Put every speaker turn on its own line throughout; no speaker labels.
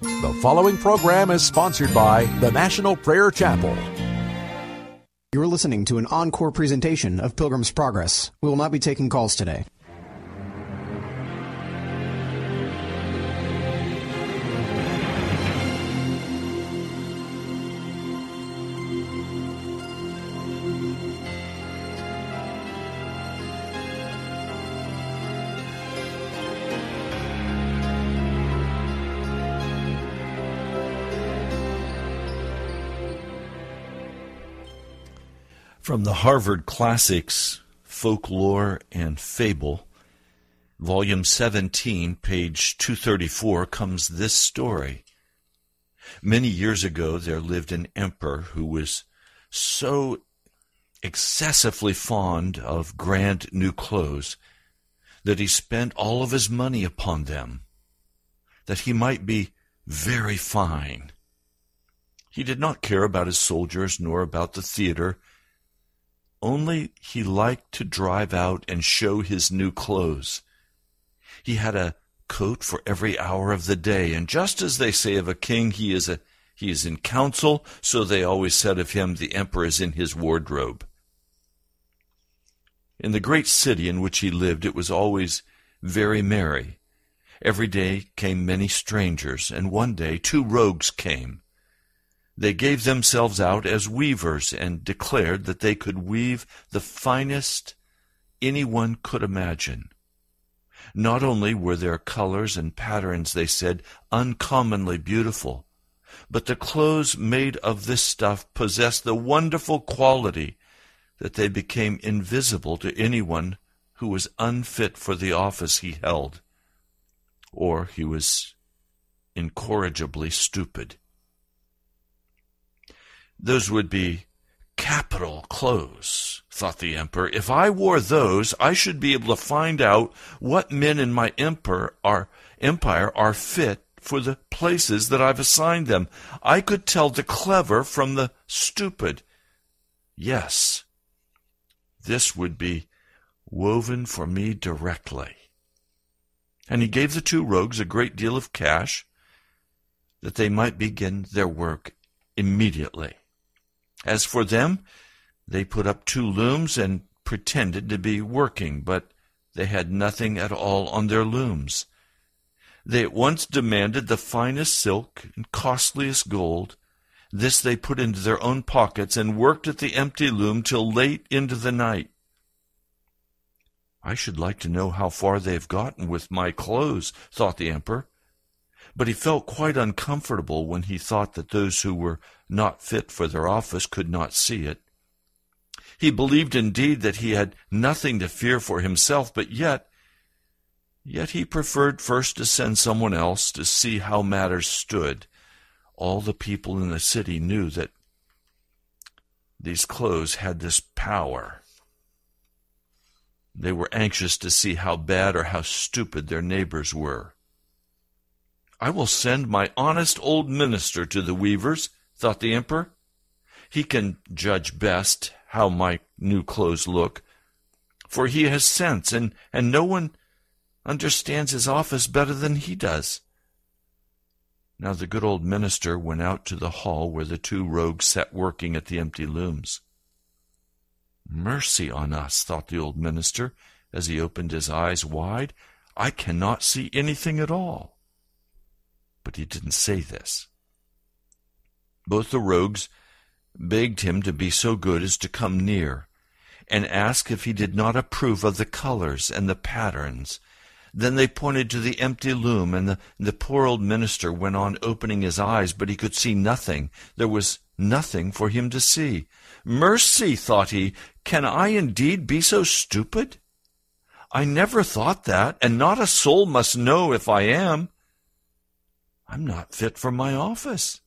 The following program is sponsored by the National Prayer Chapel.
You're listening to an encore presentation of Pilgrim's Progress. We will not be taking calls today.
From the Harvard Classics, Folklore and Fable, Volume 17, page 234, comes this story. Many years ago, there lived an emperor who was so excessively fond of grand new clothes that he spent all of his money upon them, that he might be very fine. He did not care about his soldiers nor about the theater only he liked to drive out and show his new clothes. He had a coat for every hour of the day, and just as they say of a king, he is a he is in council, so they always said of him, the emperor is in his wardrobe. In the great city in which he lived, it was always very merry. Every day came many strangers, and one day two rogues came. They gave themselves out as weavers and declared that they could weave the finest anyone could imagine. Not only were their colors and patterns, they said, uncommonly beautiful, but the clothes made of this stuff possessed the wonderful quality that they became invisible to anyone who was unfit for the office he held, or he was incorrigibly stupid. Those would be capital clothes, thought the emperor. If I wore those, I should be able to find out what men in my emperor are, empire are fit for the places that I've assigned them. I could tell the clever from the stupid. Yes, this would be woven for me directly. And he gave the two rogues a great deal of cash that they might begin their work immediately. As for them, they put up two looms and pretended to be working, but they had nothing at all on their looms. They at once demanded the finest silk and costliest gold. This they put into their own pockets and worked at the empty loom till late into the night. I should like to know how far they have gotten with my clothes, thought the emperor. But he felt quite uncomfortable when he thought that those who were not fit for their office could not see it. He believed indeed that he had nothing to fear for himself, but yet, yet he preferred first to send someone else to see how matters stood. All the people in the city knew that these clothes had this power. They were anxious to see how bad or how stupid their neighbors were. I will send my honest old minister to the weavers thought the emperor. He can judge best how my new clothes look, for he has sense, and, and no one understands his office better than he does. Now the good old minister went out to the hall where the two rogues sat working at the empty looms. Mercy on us, thought the old minister, as he opened his eyes wide. I cannot see anything at all. But he didn't say this. Both the rogues begged him to be so good as to come near, and ask if he did not approve of the colors and the patterns. Then they pointed to the empty loom, and the, the poor old minister went on opening his eyes, but he could see nothing. There was nothing for him to see. Mercy, thought he, can I indeed be so stupid? I never thought that, and not a soul must know if I am. I'm not fit for my office.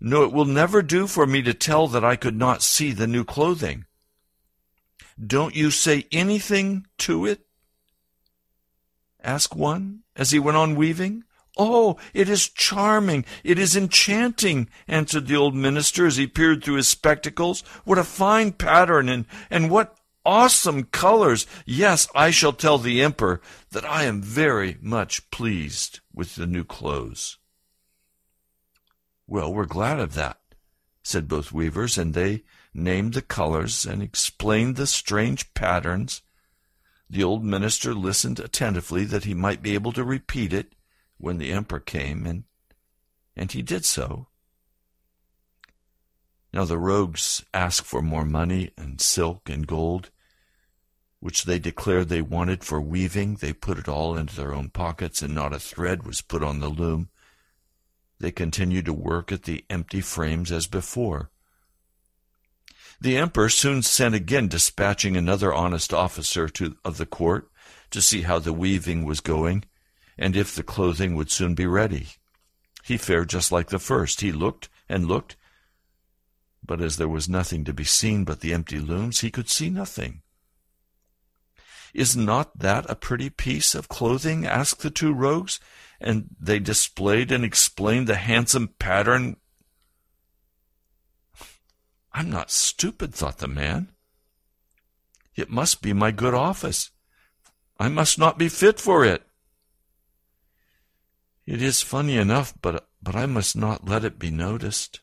No, it will never do for me to tell that I could not see the new clothing. Don't you say anything to it? asked one as he went on weaving. Oh, it is charming, it is enchanting, answered the old minister as he peered through his spectacles. What a fine pattern and, and what awesome colors! Yes, I shall tell the emperor that I am very much pleased with the new clothes. Well, we're glad of that, said both weavers, and they named the colors and explained the strange patterns. The old minister listened attentively that he might be able to repeat it when the emperor came, and, and he did so. Now the rogues asked for more money and silk and gold, which they declared they wanted for weaving. They put it all into their own pockets, and not a thread was put on the loom. They continued to work at the empty frames as before. The emperor soon sent again dispatching another honest officer to, of the court to see how the weaving was going, and if the clothing would soon be ready. He fared just like the first. He looked and looked, but as there was nothing to be seen but the empty looms, he could see nothing. Is not that a pretty piece of clothing? asked the two rogues, and they displayed and explained the handsome pattern. I'm not stupid, thought the man. It must be my good office. I must not be fit for it. It is funny enough, but, but I must not let it be noticed.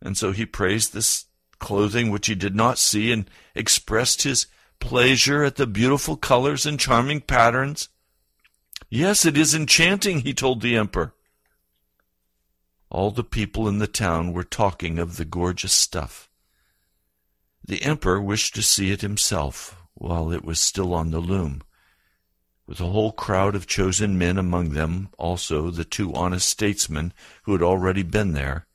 And so he praised this clothing which he did not see and expressed his pleasure at the beautiful colors and charming patterns. Yes, it is enchanting, he told the emperor. All the people in the town were talking of the gorgeous stuff. The emperor wished to see it himself while it was still on the loom. With a whole crowd of chosen men among them, also the two honest statesmen who had already been there,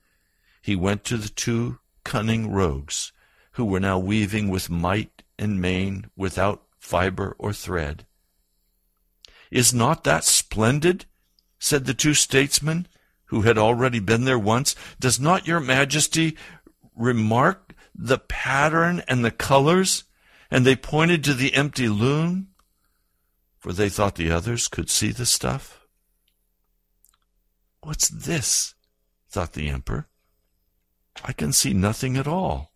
he went to the two cunning rogues, who were now weaving with might and main without fiber or thread. Is not that splendid? said the two statesmen, who had already been there once. Does not your majesty remark the pattern and the colors? And they pointed to the empty loom, for they thought the others could see the stuff. What's this? thought the emperor. I can see nothing at all.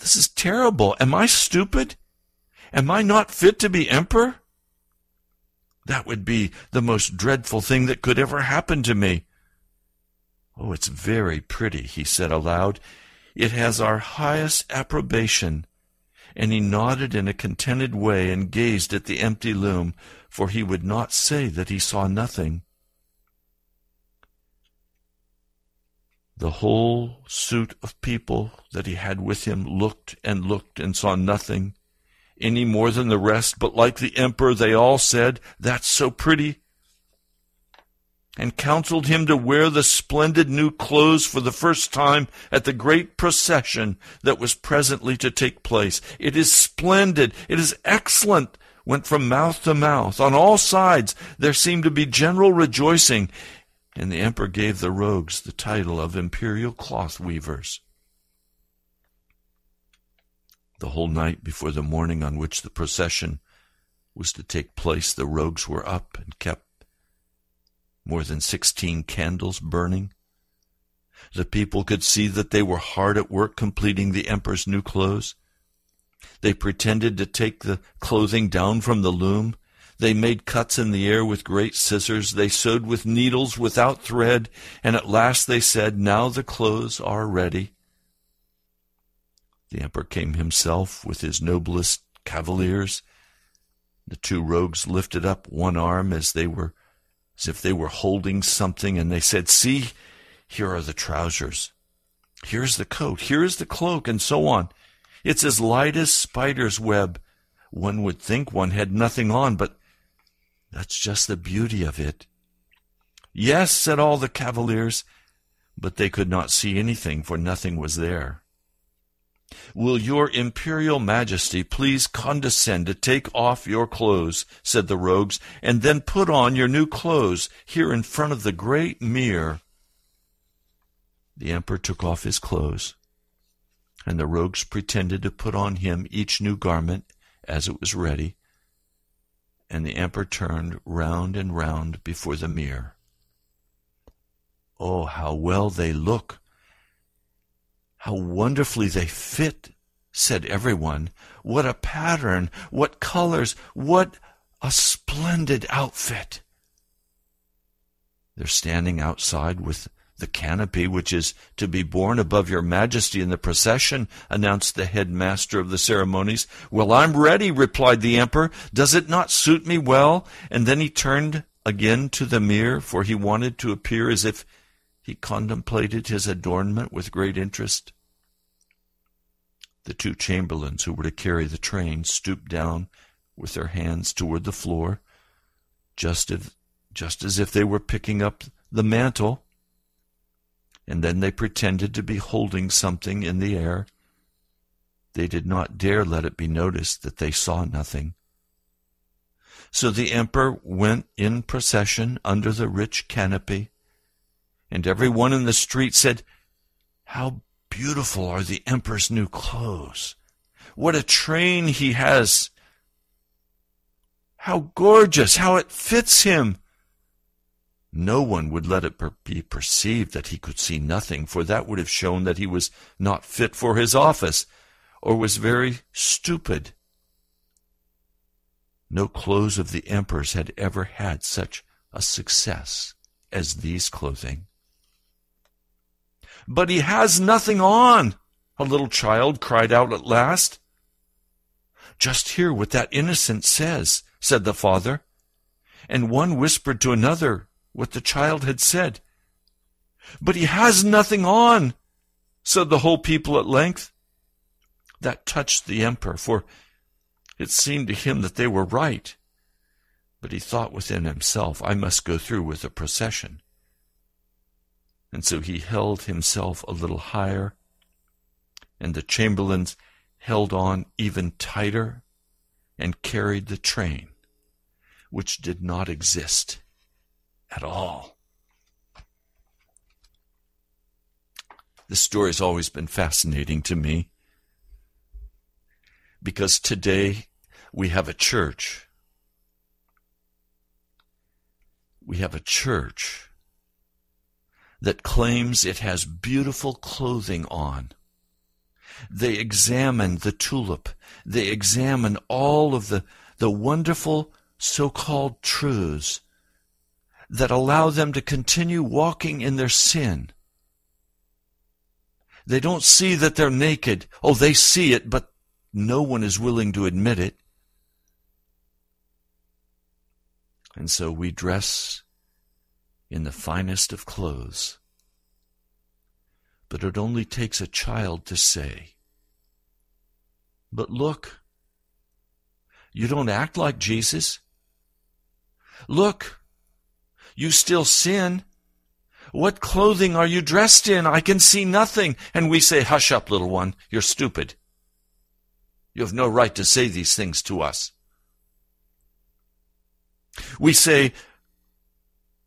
This is terrible. Am I stupid? Am I not fit to be emperor? That would be the most dreadful thing that could ever happen to me. Oh, it's very pretty, he said aloud. It has our highest approbation. And he nodded in a contented way and gazed at the empty loom, for he would not say that he saw nothing. The whole suit of people that he had with him looked and looked and saw nothing any more than the rest, but like the emperor, they all said, That's so pretty, and counseled him to wear the splendid new clothes for the first time at the great procession that was presently to take place. It is splendid, it is excellent, went from mouth to mouth. On all sides there seemed to be general rejoicing and the emperor gave the rogues the title of imperial cloth weavers. The whole night before the morning on which the procession was to take place, the rogues were up and kept more than sixteen candles burning. The people could see that they were hard at work completing the emperor's new clothes. They pretended to take the clothing down from the loom they made cuts in the air with great scissors. They sewed with needles without thread. And at last they said, Now the clothes are ready. The emperor came himself with his noblest cavaliers. The two rogues lifted up one arm as they were as if they were holding something, and they said, See, here are the trousers. Here's the coat. Here is the cloak, and so on. It's as light as spider's web. One would think one had nothing on, but that's just the beauty of it. Yes, said all the cavaliers, but they could not see anything, for nothing was there. Will your imperial majesty please condescend to take off your clothes, said the rogues, and then put on your new clothes here in front of the great mirror. The emperor took off his clothes, and the rogues pretended to put on him each new garment as it was ready and the emperor turned round and round before the mirror. Oh, how well they look! How wonderfully they fit, said everyone. What a pattern! What colors! What a splendid outfit! They're standing outside with the canopy which is to be borne above your majesty in the procession, announced the headmaster of the ceremonies. Well, I'm ready, replied the emperor. Does it not suit me well? And then he turned again to the mirror, for he wanted to appear as if he contemplated his adornment with great interest. The two chamberlains who were to carry the train stooped down with their hands toward the floor, just as, just as if they were picking up the mantle. And then they pretended to be holding something in the air. They did not dare let it be noticed that they saw nothing. So the emperor went in procession under the rich canopy, and every one in the street said, How beautiful are the emperor's new clothes! What a train he has! How gorgeous! How it fits him! No one would let it be perceived that he could see nothing, for that would have shown that he was not fit for his office, or was very stupid. No clothes of the emperor's had ever had such a success as these clothing. But he has nothing on, a little child cried out at last. Just hear what that innocent says, said the father. And one whispered to another what the child had said. But he has nothing on, said the whole people at length. That touched the emperor, for it seemed to him that they were right. But he thought within himself, I must go through with the procession. And so he held himself a little higher, and the chamberlains held on even tighter and carried the train, which did not exist at all. This story has always been fascinating to me because today we have a church. We have a church that claims it has beautiful clothing on. They examine the tulip. They examine all of the, the wonderful so-called truths that allow them to continue walking in their sin. They don't see that they're naked. Oh, they see it, but no one is willing to admit it. And so we dress in the finest of clothes. But it only takes a child to say, But look, you don't act like Jesus. Look, you still sin. What clothing are you dressed in? I can see nothing. And we say, Hush up, little one, you're stupid. You have no right to say these things to us. We say,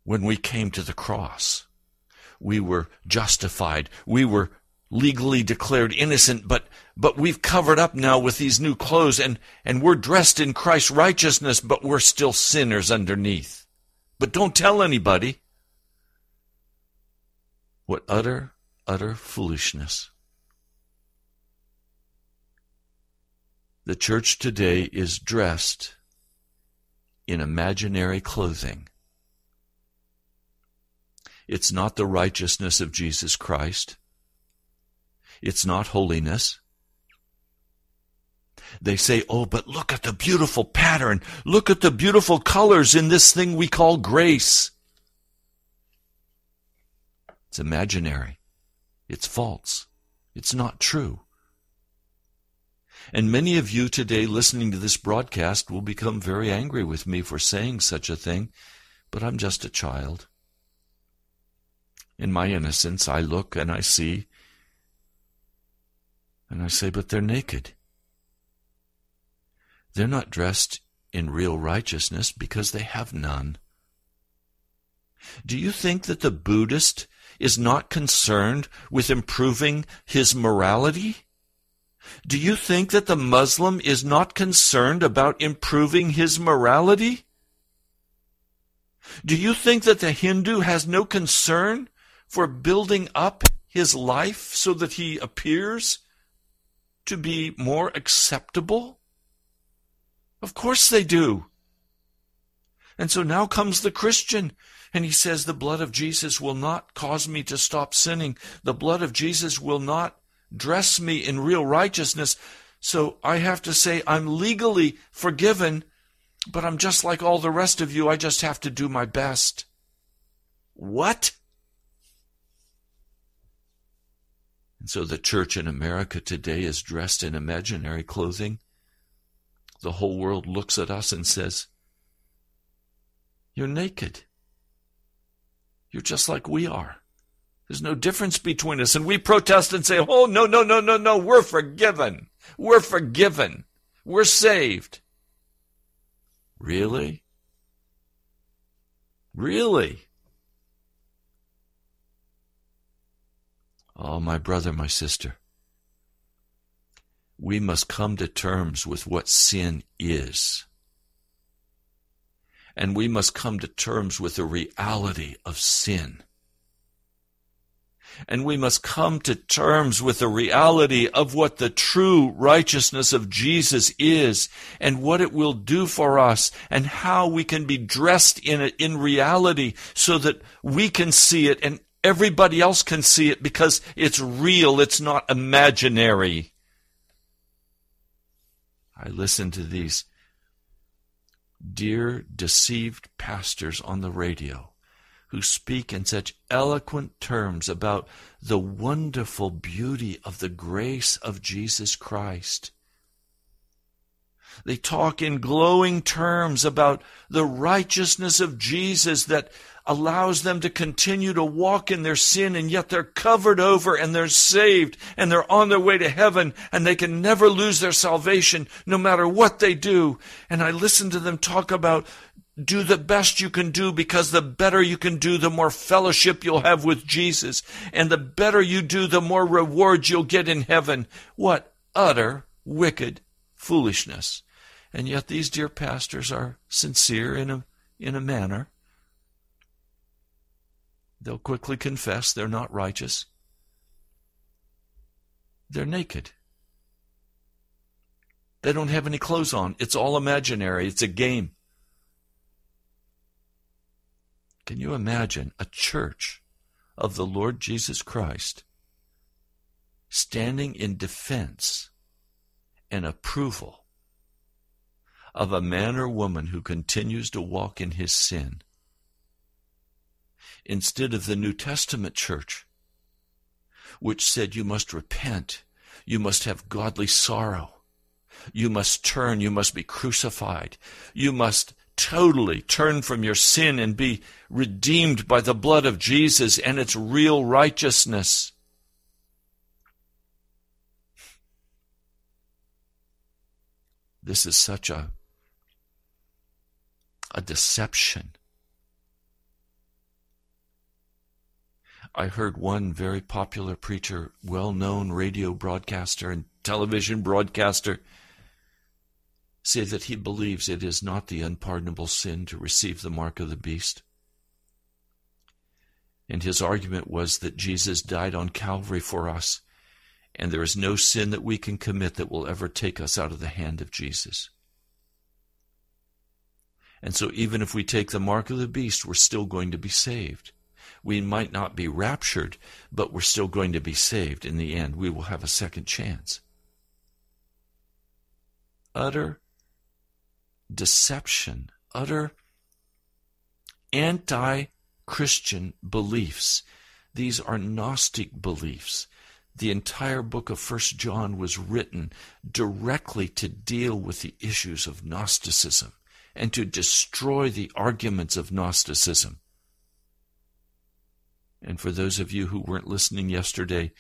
when we came to the cross, we were justified. We were legally declared innocent, but, but we've covered up now with these new clothes and, and we're dressed in Christ's righteousness, but we're still sinners underneath. But don't tell anybody. What utter, utter foolishness. The church today is dressed in imaginary clothing. It's not the righteousness of Jesus Christ. It's not holiness. They say, oh, but look at the beautiful pattern. Look at the beautiful colors in this thing we call grace. It's imaginary. It's false. It's not true. And many of you today listening to this broadcast will become very angry with me for saying such a thing, but I'm just a child. In my innocence, I look and I see, and I say, but they're naked. They're not dressed in real righteousness because they have none. Do you think that the Buddhist is not concerned with improving his morality? Do you think that the Muslim is not concerned about improving his morality? Do you think that the Hindu has no concern for building up his life so that he appears to be more acceptable? Of course they do. And so now comes the Christian, And he says, The blood of Jesus will not cause me to stop sinning. The blood of Jesus will not dress me in real righteousness. So I have to say, I'm legally forgiven, but I'm just like all the rest of you. I just have to do my best. What? And so the church in America today is dressed in imaginary clothing. The whole world looks at us and says, You're naked. You're just like we are. There's no difference between us. And we protest and say, Oh, no, no, no, no, no. We're forgiven. We're forgiven. We're saved. Really? Really? Oh, my brother, my sister. We must come to terms with what sin is. And we must come to terms with the reality of sin. And we must come to terms with the reality of what the true righteousness of Jesus is and what it will do for us and how we can be dressed in it in reality so that we can see it and Everybody else can see it because it's real, it's not imaginary. I listen to these dear deceived pastors on the radio who speak in such eloquent terms about the wonderful beauty of the grace of Jesus Christ. They talk in glowing terms about the righteousness of Jesus that allows them to continue to walk in their sin and yet they're covered over and they're saved and they're on their way to heaven and they can never lose their salvation no matter what they do. And I listen to them talk about do the best you can do because the better you can do, the more fellowship you'll have with Jesus. And the better you do, the more rewards you'll get in heaven. What utter wicked foolishness. And yet these dear pastors are sincere in a, in a manner. They'll quickly confess they're not righteous. They're naked. They don't have any clothes on. It's all imaginary. It's a game. Can you imagine a church of the Lord Jesus Christ standing in defense and approval of a man or woman who continues to walk in his sin instead of the New Testament church, which said you must repent, you must have godly sorrow, you must turn, you must be crucified, you must totally turn from your sin and be redeemed by the blood of Jesus and its real righteousness. This is such a a deception. I heard one very popular preacher, well known radio broadcaster and television broadcaster, say that he believes it is not the unpardonable sin to receive the mark of the beast. And his argument was that Jesus died on Calvary for us, and there is no sin that we can commit that will ever take us out of the hand of Jesus. And so, even if we take the mark of the beast, we're still going to be saved. We might not be raptured, but we're still going to be saved in the end. We will have a second chance. Utter deception, utter anti Christian beliefs. These are Gnostic beliefs. The entire book of First John was written directly to deal with the issues of Gnosticism and to destroy the arguments of Gnosticism. And for those of you who weren't listening yesterday,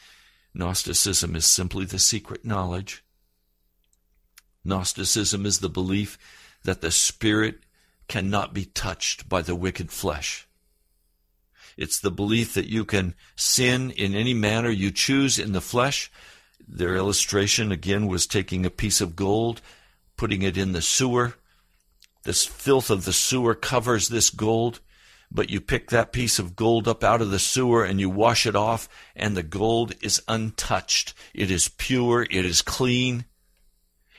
Gnosticism is simply the secret knowledge. Gnosticism is the belief that the spirit cannot be touched by the wicked flesh. It's the belief that you can sin in any manner you choose in the flesh. Their illustration again was taking a piece of gold, putting it in the sewer. This filth of the sewer covers this gold but you pick that piece of gold up out of the sewer and you wash it off, and the gold is untouched. It is pure, it is clean,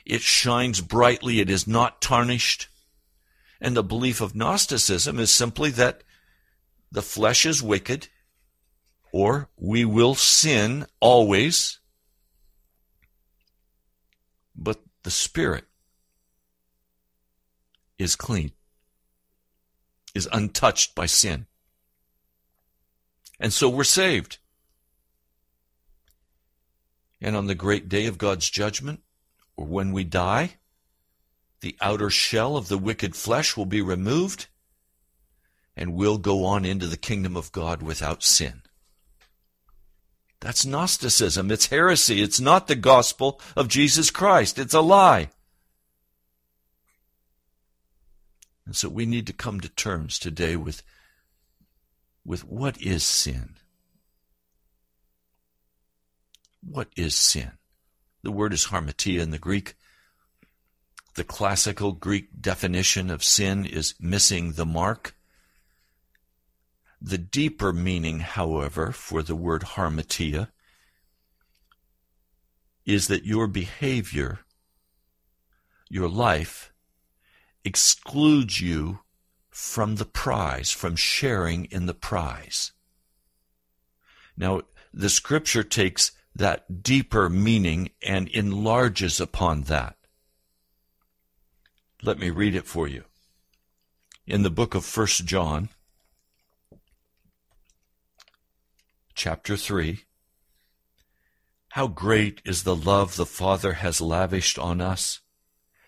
it shines brightly, it is not tarnished. And the belief of Gnosticism is simply that the flesh is wicked, or we will sin always, but the spirit is clean, is untouched by sin. And so we're saved. And on the great day of God's judgment, or when we die, the outer shell of the wicked flesh will be removed, and we'll go on into the kingdom of God without sin. That's Gnosticism. It's heresy. It's not the gospel of Jesus Christ. It's a lie. And so we need to come to terms today with, with what is sin? What is sin? The word is harmatia in the Greek. The classical Greek definition of sin is missing the mark. The deeper meaning, however, for the word harmatia is that your behavior, your life, excludes you from the prize, from sharing in the prize. Now, the scripture takes that deeper meaning and enlarges upon that. Let me read it for you. In the book of First John, chapter 3, how great is the love the Father has lavished on us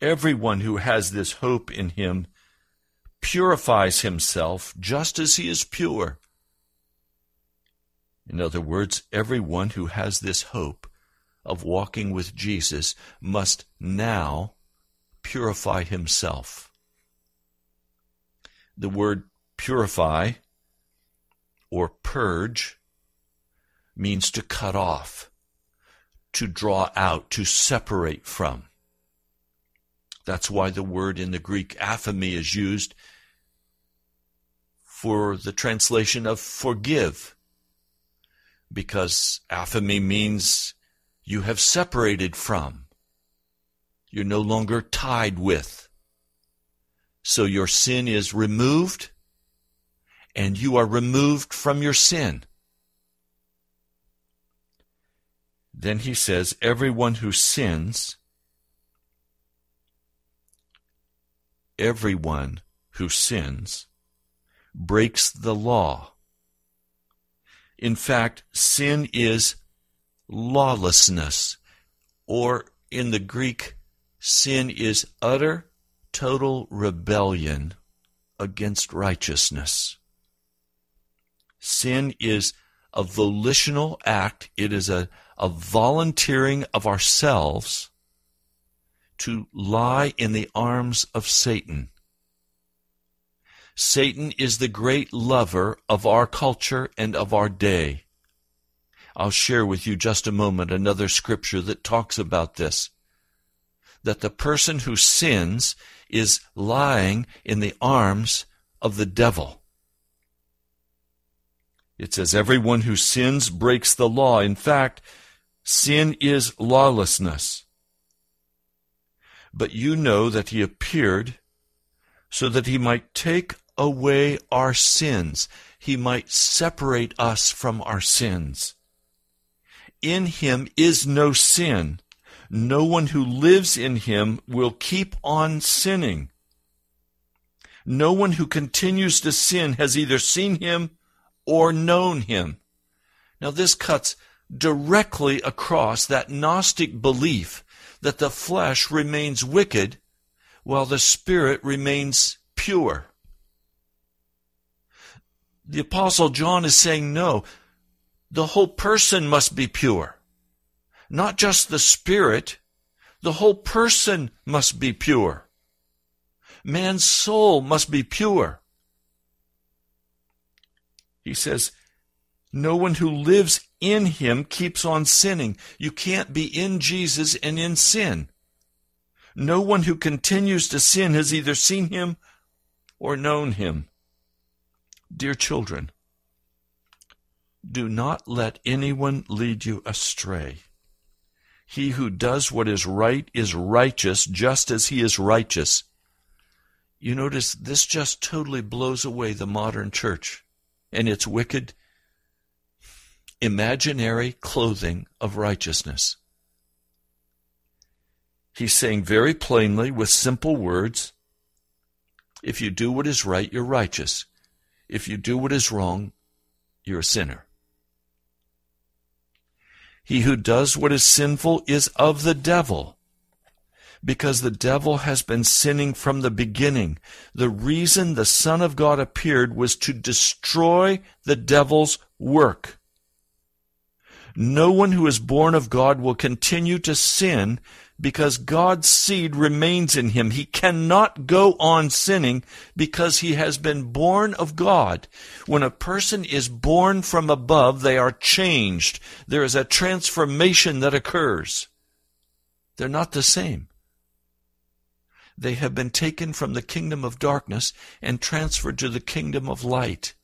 Everyone who has this hope in him purifies himself just as he is pure. In other words, everyone who has this hope of walking with Jesus must now purify himself. The word purify or purge means to cut off, to draw out, to separate from. That's why the word in the Greek aphemi is used for the translation of forgive. Because aphemi means you have separated from. You're no longer tied with. So your sin is removed and you are removed from your sin. Then he says, everyone who sins everyone who sins breaks the law. In fact, sin is lawlessness, or in the Greek, sin is utter, total rebellion against righteousness. Sin is a volitional act, it is a, a volunteering of ourselves to lie in the arms of Satan. Satan is the great lover of our culture and of our day. I'll share with you just a moment another scripture that talks about this. That the person who sins is lying in the arms of the devil. It says, Everyone who sins breaks the law. In fact, sin is lawlessness. But you know that he appeared so that he might take away our sins. He might separate us from our sins. In him is no sin. No one who lives in him will keep on sinning. No one who continues to sin has either seen him or known him. Now, this cuts directly across that Gnostic belief that the flesh remains wicked while the spirit remains pure. The apostle John is saying no, the whole person must be pure. Not just the spirit, the whole person must be pure. Man's soul must be pure. He says, No one who lives in him keeps on sinning. You can't be in Jesus and in sin. No one who continues to sin has either seen him or known him. Dear children, do not let anyone lead you astray. He who does what is right is righteous just as he is righteous. You notice this just totally blows away the modern church and its wicked, imaginary clothing of righteousness. He's saying very plainly with simple words if you do what is right, you're righteous. If you do what is wrong, you're a sinner. He who does what is sinful is of the devil, because the devil has been sinning from the beginning. The reason the Son of God appeared was to destroy the devil's work. No one who is born of God will continue to sin because God's seed remains in him. He cannot go on sinning because he has been born of God. When a person is born from above, they are changed. There is a transformation that occurs. They're not the same. They have been taken from the kingdom of darkness and transferred to the kingdom of light.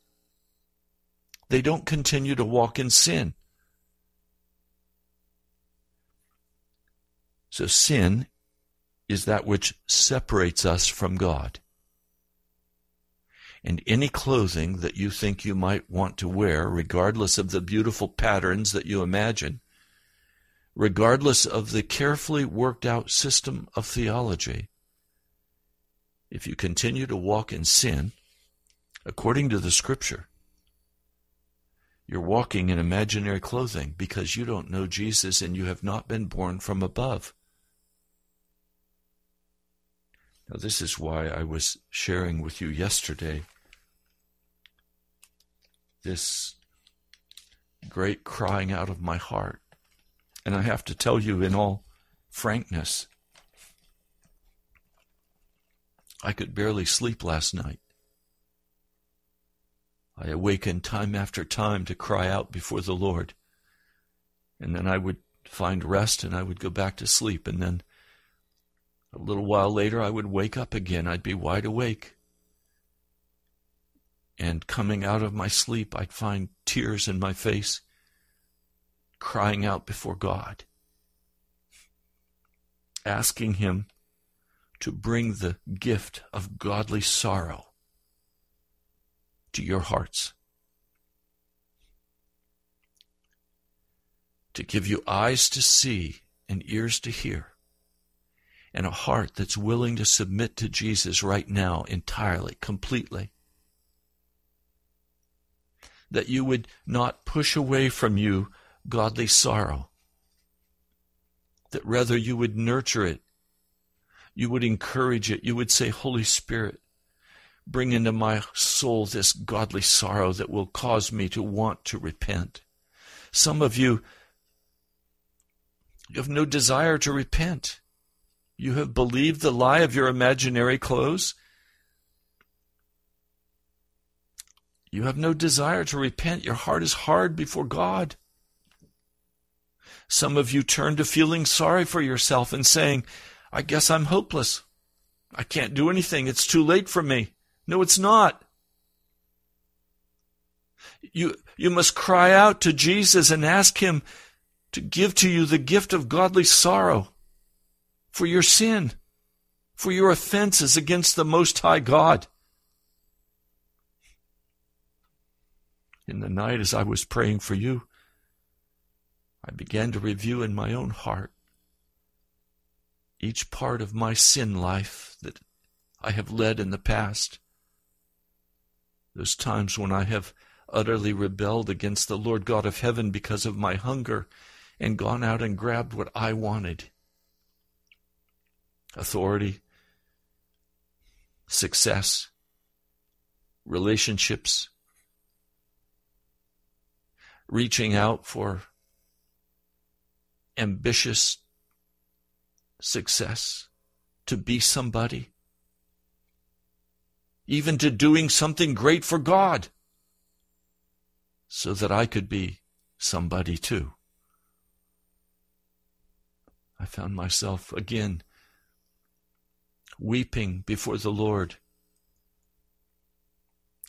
They don't continue to walk in sin. So sin is that which separates us from God. And any clothing that you think you might want to wear, regardless of the beautiful patterns that you imagine, regardless of the carefully worked out system of theology, if you continue to walk in sin, according to the scripture, you're walking in imaginary clothing because you don't know Jesus and you have not been born from above. Now, this is why I was sharing with you yesterday this great crying out of my heart. And I have to tell you in all frankness, I could barely sleep last night. I awakened time after time to cry out before the Lord. And then I would find rest and I would go back to sleep. And then a little while later, I would wake up again. I'd be wide awake. And coming out of my sleep, I'd find tears in my face, crying out before God, asking Him to bring the gift of godly sorrow to your hearts. To give you eyes to see and ears to hear and a heart that's willing to submit to Jesus right now entirely, completely. That you would not push away from you godly sorrow. That rather you would nurture it. You would encourage it. You would say, Holy Spirit, bring into my soul this godly sorrow that will cause me to want to repent. Some of you, you have no desire to repent. You have believed the lie of your imaginary clothes. You have no desire to repent. Your heart is hard before God. Some of you turn to feeling sorry for yourself and saying, I guess I'm hopeless. I can't do anything. It's too late for me. No, it's not. You, you must cry out to Jesus and ask Him to give to you the gift of godly sorrow for your sin, for your offenses against the Most High God. In the night, as I was praying for you, I began to review in my own heart each part of my sin life that I have led in the past. Those times when I have utterly rebelled against the Lord God of heaven because of my hunger and gone out and grabbed what I wanted authority, success, relationships, reaching out for ambitious success, to be somebody, even to doing something great for God. so that I could be somebody too. I found myself again weeping before the Lord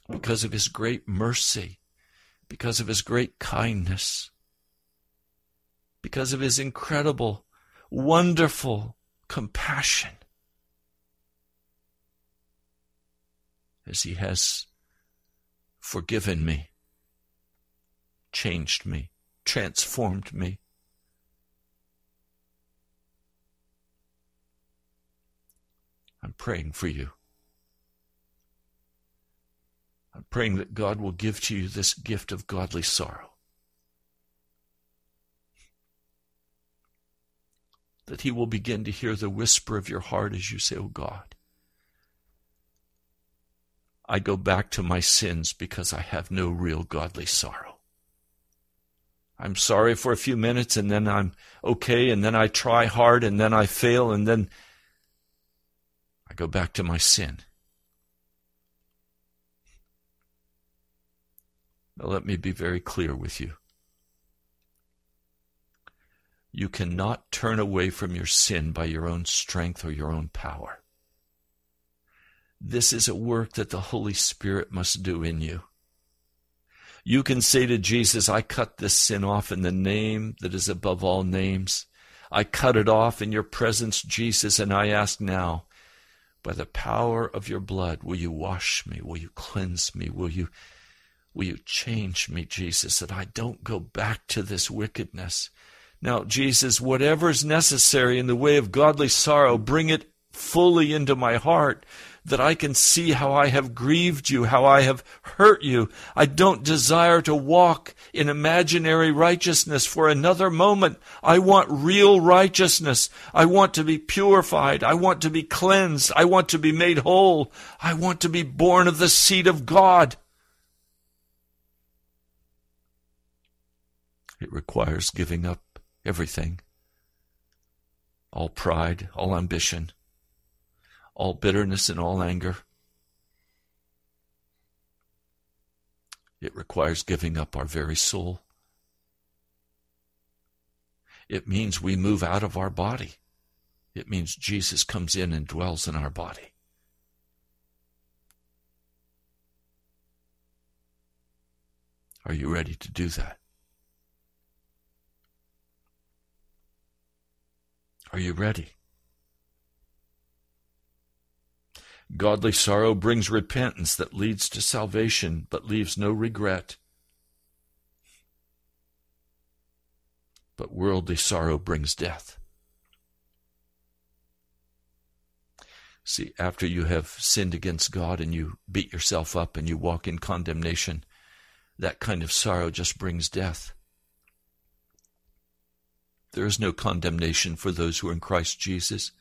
because of His great mercy, because of His great kindness, because of His incredible, wonderful compassion. As He has forgiven me, changed me, transformed me. I'm praying for you. I'm praying that God will give to you this gift of godly sorrow. That He will begin to hear the whisper of your heart as you say, Oh God, I go back to my sins because I have no real godly sorrow. I'm sorry for a few minutes and then I'm okay and then I try hard and then I fail and then I go back to my sin. Now, let me be very clear with you. You cannot turn away from your sin by your own strength or your own power. This is a work that the Holy Spirit must do in you. You can say to Jesus, I cut this sin off in the name that is above all names. I cut it off in your presence, Jesus, and I ask now, by the power of your blood, will you wash me? Will you cleanse me? Will you, will you change me, Jesus, that I don't go back to this wickedness? Now, Jesus, whatever is necessary in the way of godly sorrow, bring it fully into my heart that I can see how I have grieved you, how I have hurt you. I don't desire to walk in imaginary righteousness for another moment. I want real righteousness. I want to be purified. I want to be cleansed. I want to be made whole. I want to be born of the seed of God. It requires giving up everything all pride, all ambition all bitterness and all anger. It requires giving up our very soul. It means we move out of our body. It means Jesus comes in and dwells in our body. Are you ready to do that? Are you ready? Godly sorrow brings repentance that leads to salvation but leaves no regret. But worldly sorrow brings death. See, after you have sinned against God and you beat yourself up and you walk in condemnation, that kind of sorrow just brings death. There is no condemnation for those who are in Christ Jesus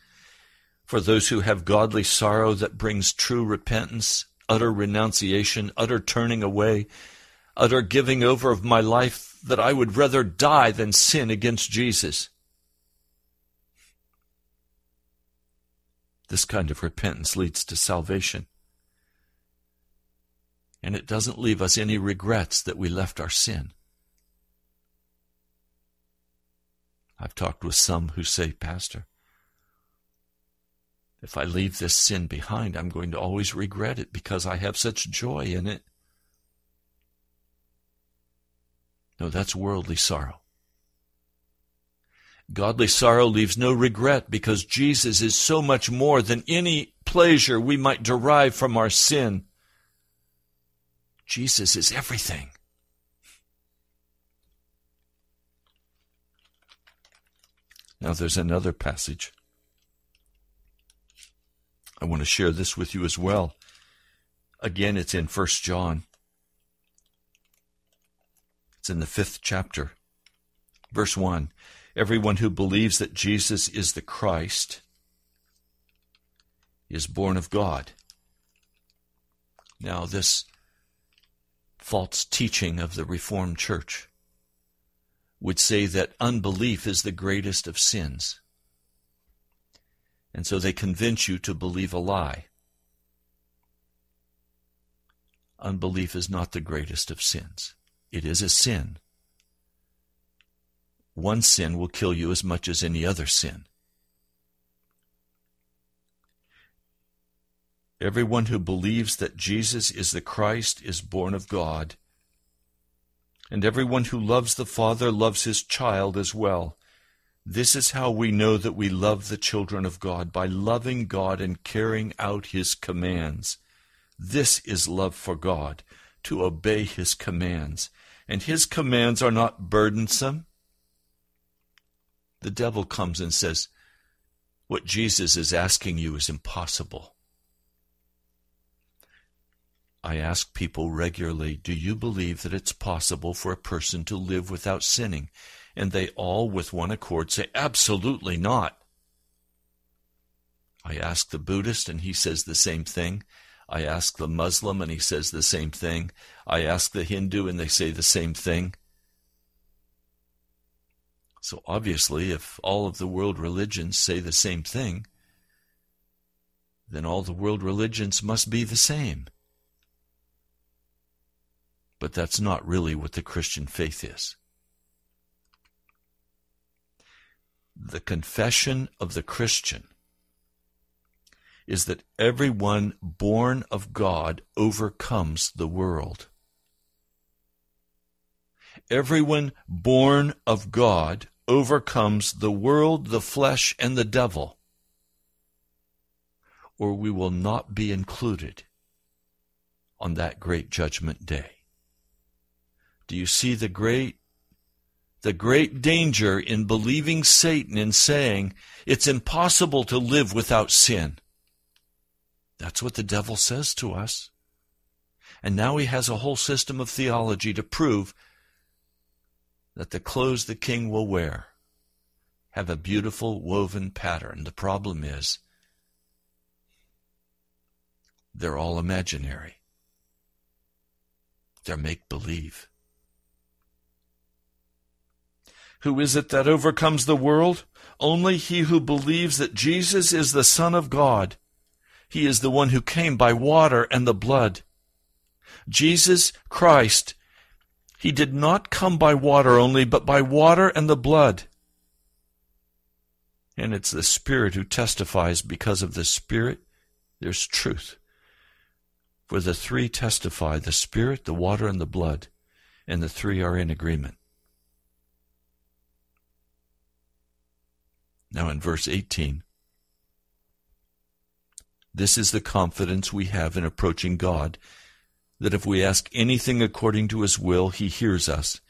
for those who have godly sorrow that brings true repentance, utter renunciation, utter turning away, utter giving over of my life that I would rather die than sin against Jesus. This kind of repentance leads to salvation. And it doesn't leave us any regrets that we left our sin. I've talked with some who say, Pastor, if I leave this sin behind, I'm going to always regret it because I have such joy in it. No, that's worldly sorrow. Godly sorrow leaves no regret because Jesus is so much more than any pleasure we might derive from our sin. Jesus is everything. Now there's another passage I want to share this with you as well. Again, it's in First John. It's in the fifth chapter. Verse 1 Everyone who believes that Jesus is the Christ is born of God. Now, this false teaching of the Reformed Church would say that unbelief is the greatest of sins. And so they convince you to believe a lie. Unbelief is not the greatest of sins. it is a sin. One sin will kill you as much as any other sin. Everyone who believes that Jesus is the Christ is born of God. And everyone who loves the Father loves his child as well. This is how we know that we love the children of God, by loving God and carrying out his commands. This is love for God, to obey his commands. And his commands are not burdensome. The devil comes and says, What Jesus is asking you is impossible. I ask people regularly, do you believe that it's possible for a person to live without sinning? And they all, with one accord, say, absolutely not. I ask the Buddhist, and he says the same thing. I ask the Muslim, and he says the same thing. I ask the Hindu, and they say the same thing. So obviously, if all of the world religions say the same thing, then all the world religions must be the same. But that's not really what the Christian faith is. The confession of the Christian is that everyone born of God overcomes the world. Everyone born of God overcomes the world, the flesh, and the devil, or we will not be included on that great judgment day. Do you see the great the great danger in believing Satan and saying it's impossible to live without sin? That's what the devil says to us. And now he has a whole system of theology to prove that the clothes the king will wear have a beautiful woven pattern. The problem is they're all imaginary. They're make believe. Who is it that overcomes the world? Only he who believes that Jesus is the Son of God. He is the one who came by water and the blood. Jesus Christ, he did not come by water only, but by water and the blood. And it's the Spirit who testifies because of the Spirit, there's truth. For the three testify the Spirit, the water, and the blood, and the three are in agreement. Now in verse 18, this is the confidence we have in approaching God, that if we ask anything according to his will, he hears us.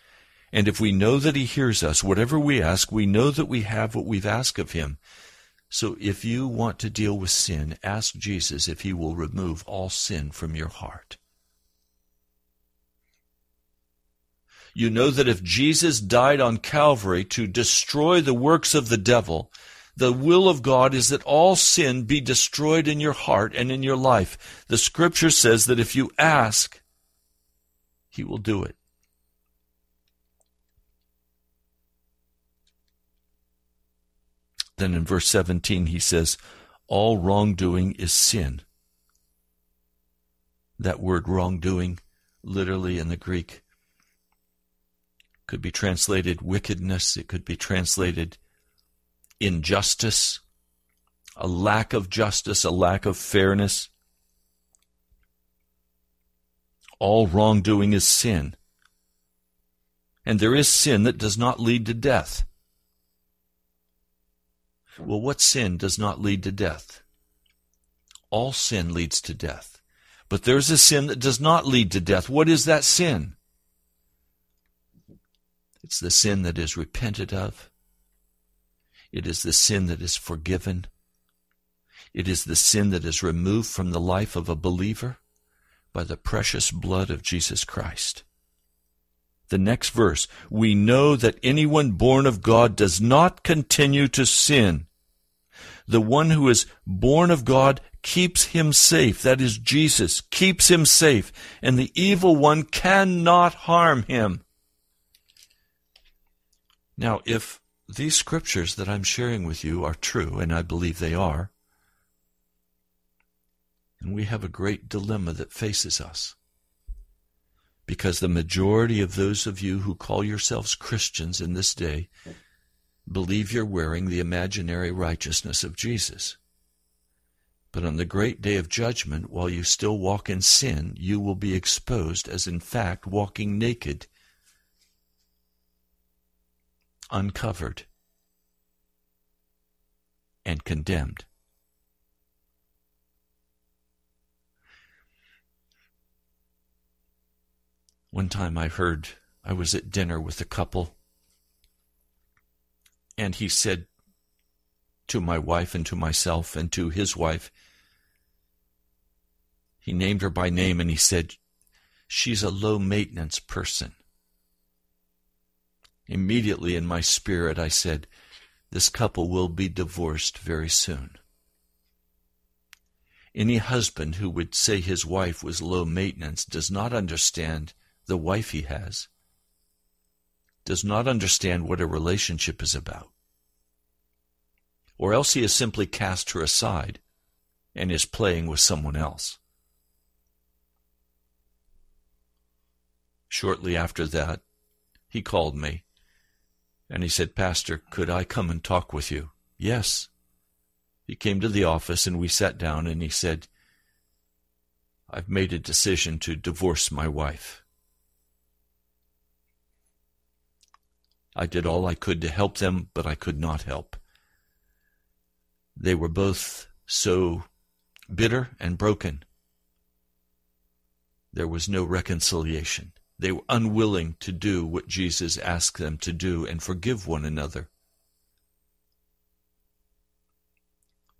And if we know that he hears us, whatever we ask, we know that we have what we've asked of him. So if you want to deal with sin, ask Jesus if he will remove all sin from your heart. You know that if Jesus died on Calvary to destroy the works of the devil, the will of God is that all sin be destroyed in your heart and in your life. The scripture says that if you ask, he will do it. Then in verse 17 he says, all wrongdoing is sin. That word wrongdoing, literally in the Greek, could be translated wickedness, it could be translated injustice, a lack of justice, a lack of fairness. All wrongdoing is sin. And there is sin that does not lead to death. Well, what sin does not lead to death? All sin leads to death. But there's a sin that does not lead to death. What is that sin? It's the sin that is repented of. It is the sin that is forgiven. It is the sin that is removed from the life of a believer by the precious blood of Jesus Christ. The next verse, we know that anyone born of God does not continue to sin. The one who is born of God keeps him safe. That is Jesus, keeps him safe, and the evil one cannot harm him. Now, if these scriptures that I'm sharing with you are true, and I believe they are, and we have a great dilemma that faces us. Because the majority of those of you who call yourselves Christians in this day believe you're wearing the imaginary righteousness of Jesus. But on the great day of judgment, while you still walk in sin, you will be exposed as in fact walking naked, uncovered, and condemned. One time I heard, I was at dinner with a couple, and he said to my wife and to myself and to his wife, he named her by name and he said, She's a low maintenance person. Immediately in my spirit, I said, This couple will be divorced very soon. Any husband who would say his wife was low maintenance does not understand the wife he has, does not understand what a relationship is about. Or else he has simply cast her aside and is playing with someone else. Shortly after that, he called me and he said, Pastor, could I come and talk with you? Yes. He came to the office and we sat down and he said, I've made a decision to divorce my wife. I did all I could to help them, but I could not help. They were both so bitter and broken. There was no reconciliation. They were unwilling to do what Jesus asked them to do and forgive one another.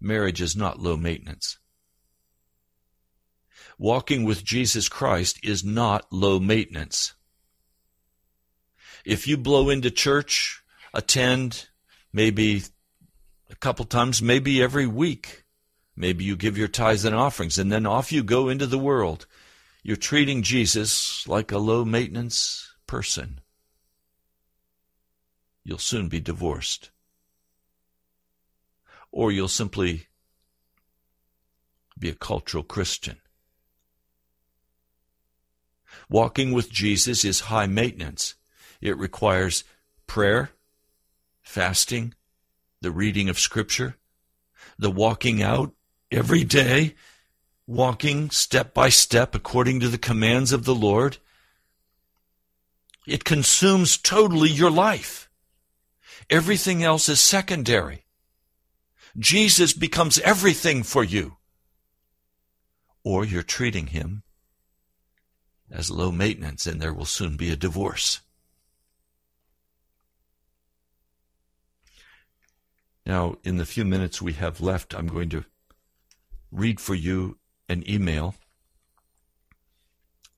Marriage is not low maintenance. Walking with Jesus Christ is not low maintenance. If you blow into church, attend maybe a couple times, maybe every week, maybe you give your tithes and offerings, and then off you go into the world. You're treating Jesus like a low maintenance person. You'll soon be divorced. Or you'll simply be a cultural Christian. Walking with Jesus is high maintenance. It requires prayer, fasting, the reading of Scripture, the walking out every day, walking step by step according to the commands of the Lord. It consumes totally your life. Everything else is secondary. Jesus becomes everything for you. Or you're treating him as low maintenance and there will soon be a divorce. Now, in the few minutes we have left, I'm going to read for you an email.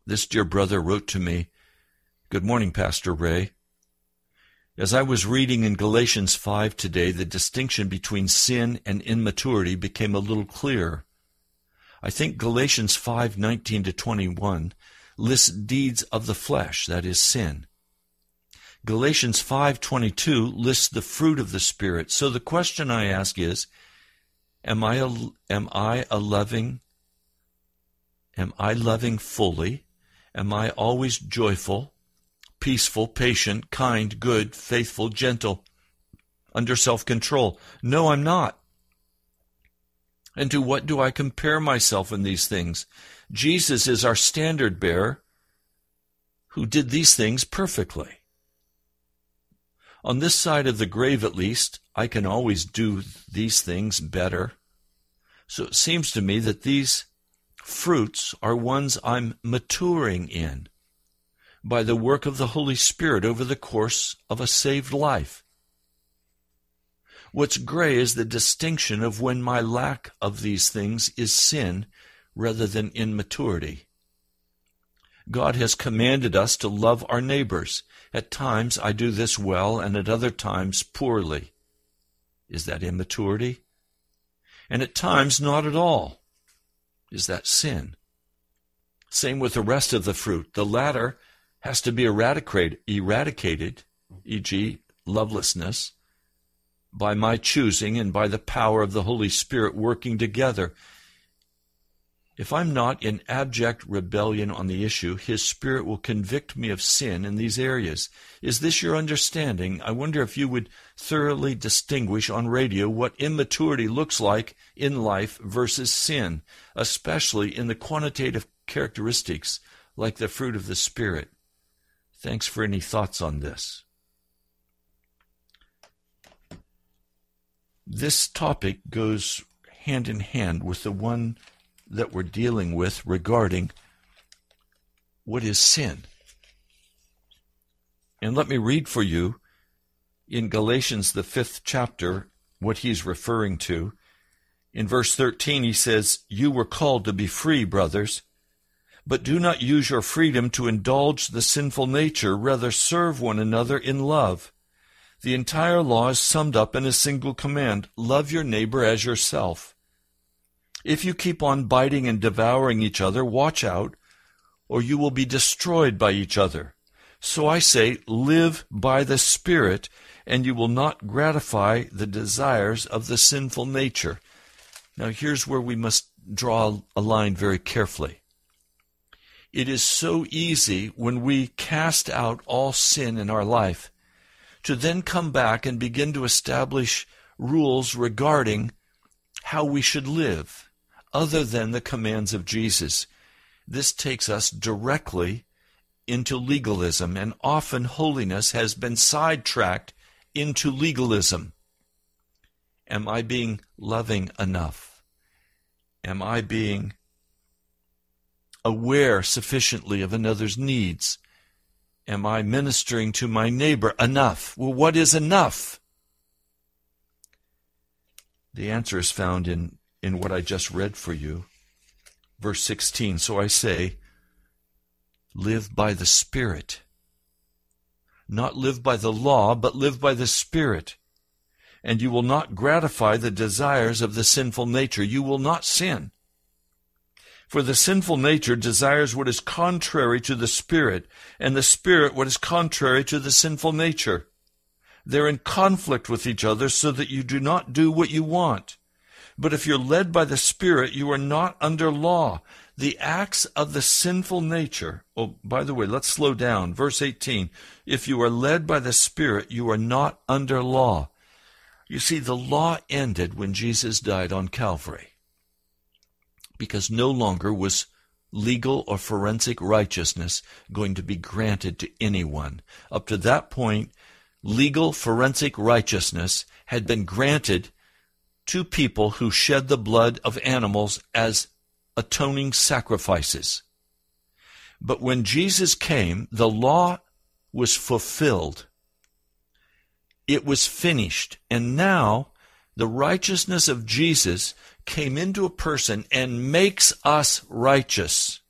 This dear brother wrote to me Good morning, Pastor Ray. As I was reading in Galatians 5 today, the distinction between sin and immaturity became a little clearer. I think Galatians 5:19 to 21 lists deeds of the flesh, that is sin. Galatians 5:22 lists the fruit of the spirit. So the question I ask is am I a, am I a loving am I loving fully? Am I always joyful, peaceful, patient, kind, good, faithful, gentle, under self-control? No, I'm not. And to what do I compare myself in these things? Jesus is our standard bearer who did these things perfectly. On this side of the grave, at least, I can always do these things better. So it seems to me that these fruits are ones I'm maturing in by the work of the Holy Spirit over the course of a saved life. What's gray is the distinction of when my lack of these things is sin rather than immaturity. God has commanded us to love our neighbors. At times I do this well, and at other times poorly. Is that immaturity? And at times not at all. Is that sin? Same with the rest of the fruit. The latter has to be eradicated, eradicated e.g., lovelessness, by my choosing and by the power of the Holy Spirit working together If I'm not in abject rebellion on the issue, His Spirit will convict me of sin in these areas. Is this your understanding? I wonder if you would thoroughly distinguish on radio what immaturity looks like in life versus sin, especially in the quantitative characteristics like the fruit of the Spirit. Thanks for any thoughts on this. This topic goes hand in hand with the one that we're dealing with regarding what is sin. And let me read for you in Galatians, the fifth chapter, what he's referring to. In verse 13, he says, You were called to be free, brothers, but do not use your freedom to indulge the sinful nature, rather serve one another in love. The entire law is summed up in a single command love your neighbor as yourself. If you keep on biting and devouring each other, watch out, or you will be destroyed by each other. So I say, live by the Spirit, and you will not gratify the desires of the sinful nature. Now, here's where we must draw a line very carefully. It is so easy when we cast out all sin in our life to then come back and begin to establish rules regarding how we should live other than the commands of Jesus. This takes us directly into legalism, and often holiness has been sidetracked into legalism. Am I being loving enough? Am I being aware sufficiently of another's needs? Am I ministering to my neighbor enough? Well, what is enough? The answer is found in in what I just read for you. Verse 16 So I say, live by the Spirit. Not live by the law, but live by the Spirit. And you will not gratify the desires of the sinful nature. You will not sin. For the sinful nature desires what is contrary to the Spirit, and the Spirit what is contrary to the sinful nature. They're in conflict with each other so that you do not do what you want. But if you're led by the Spirit, you are not under law. The acts of the sinful nature. Oh, by the way, let's slow down. Verse 18. If you are led by the Spirit, you are not under law. You see, the law ended when Jesus died on Calvary because no longer was legal or forensic righteousness going to be granted to anyone. Up to that point, legal forensic righteousness had been granted to people who shed the blood of animals as atoning sacrifices. But when Jesus came, the law was fulfilled. It was finished. And now the righteousness of Jesus came into a person and makes us righteous.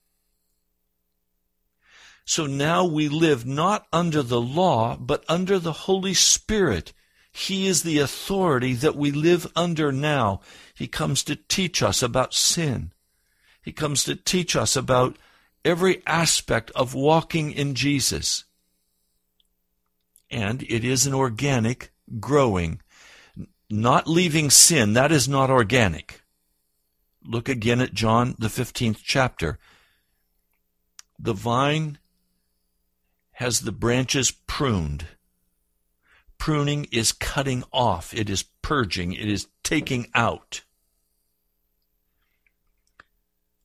So now we live not under the law, but under the Holy Spirit he is the authority that we live under now. He comes to teach us about sin. He comes to teach us about every aspect of walking in Jesus. And it is an organic growing. Not leaving sin, that is not organic. Look again at John, the 15th chapter. The vine has the branches pruned Pruning is cutting off, it is purging, it is taking out.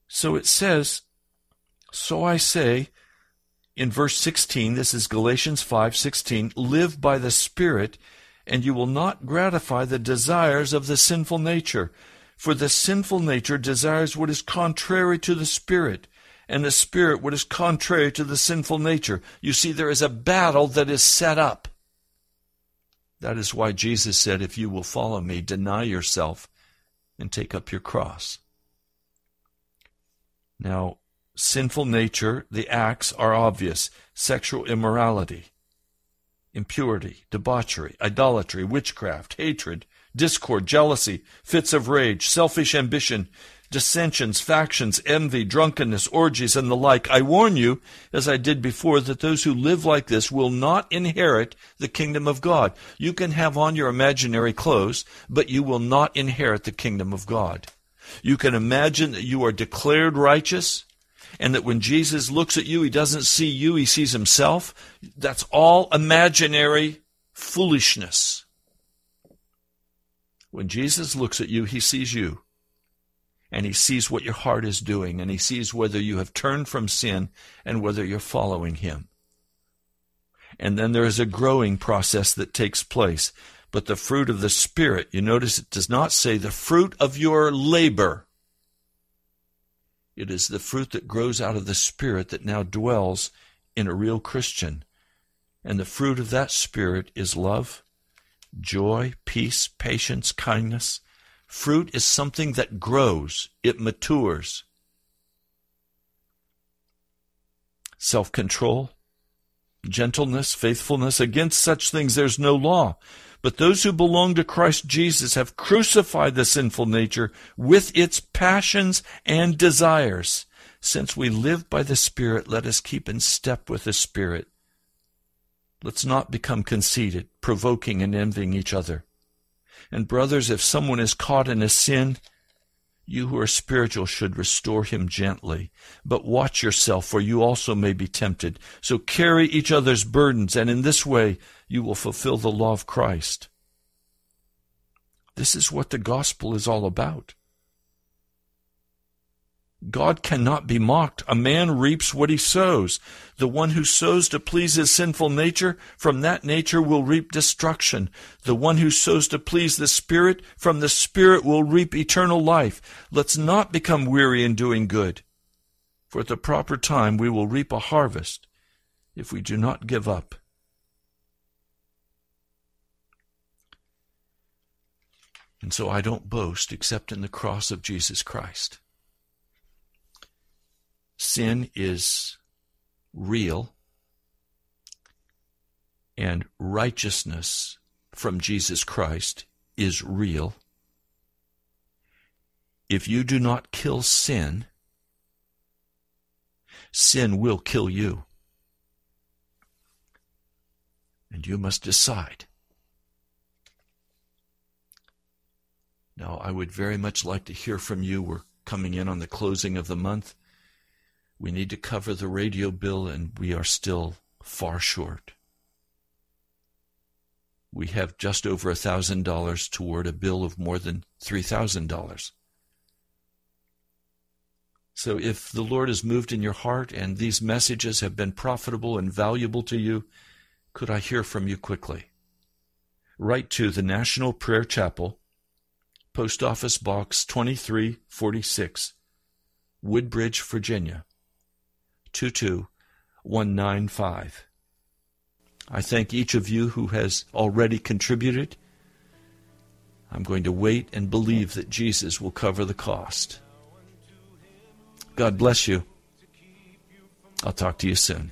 So it says, So I say, in verse 16, this is Galatians 5:16, live by the Spirit, and you will not gratify the desires of the sinful nature. For the sinful nature desires what is contrary to the Spirit, and the Spirit what is contrary to the sinful nature. You see, there is a battle that is set up. That is why Jesus said, If you will follow me, deny yourself and take up your cross. Now, sinful nature, the acts are obvious sexual immorality, impurity, debauchery, idolatry, witchcraft, hatred, discord, jealousy, fits of rage, selfish ambition, dissensions, factions, envy, drunkenness, orgies, and the like. I warn you, as I did before, that those who live like this will not inherit the kingdom of God. You can have on your imaginary clothes, but you will not inherit the kingdom of God. You can imagine that you are declared righteous and that when Jesus looks at you, he doesn't see you, he sees himself. That's all imaginary foolishness. When Jesus looks at you, he sees you. And he sees what your heart is doing, and he sees whether you have turned from sin and whether you're following him. And then there is a growing process that takes place. But the fruit of the Spirit, you notice it does not say the fruit of your labor. It is the fruit that grows out of the Spirit that now dwells in a real Christian. And the fruit of that Spirit is love, joy, peace, patience, kindness. Fruit is something that grows, it matures. Self control, gentleness, faithfulness. Against such things there's no law. But those who belong to Christ Jesus have crucified the sinful nature with its passions and desires. Since we live by the Spirit, let us keep in step with the Spirit. Let's not become conceited, provoking and envying each other. And brothers, if someone is caught in a sin, you who are spiritual should restore him gently. But watch yourself, for you also may be tempted. So carry each other's burdens, and in this way you will fulfill the law of Christ. This is what the gospel is all about. God cannot be mocked. A man reaps what he sows. The one who sows to please his sinful nature, from that nature will reap destruction. The one who sows to please the Spirit, from the Spirit will reap eternal life. Let's not become weary in doing good. For at the proper time we will reap a harvest if we do not give up. And so I don't boast except in the cross of Jesus Christ. Sin is real, and righteousness from Jesus Christ is real. If you do not kill sin, sin will kill you. And you must decide Now, I would very much like to hear from you. We're coming in on the closing of the month. We need to cover the radio bill, and we are still far short. We have just over a thousand dollars toward a bill of more than three thousand dollars. So if the Lord has moved in your heart and these messages have been profitable and valuable to you, could I hear from you quickly? Write to the National Prayer Chapel, Post Office Box 2346, Woodbridge, Virginia 22195. I thank each of you who has already contributed. I'm going to wait and believe that Jesus will cover the cost. God bless you. I'll talk to you soon.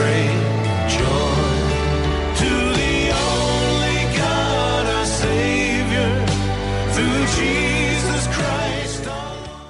afraid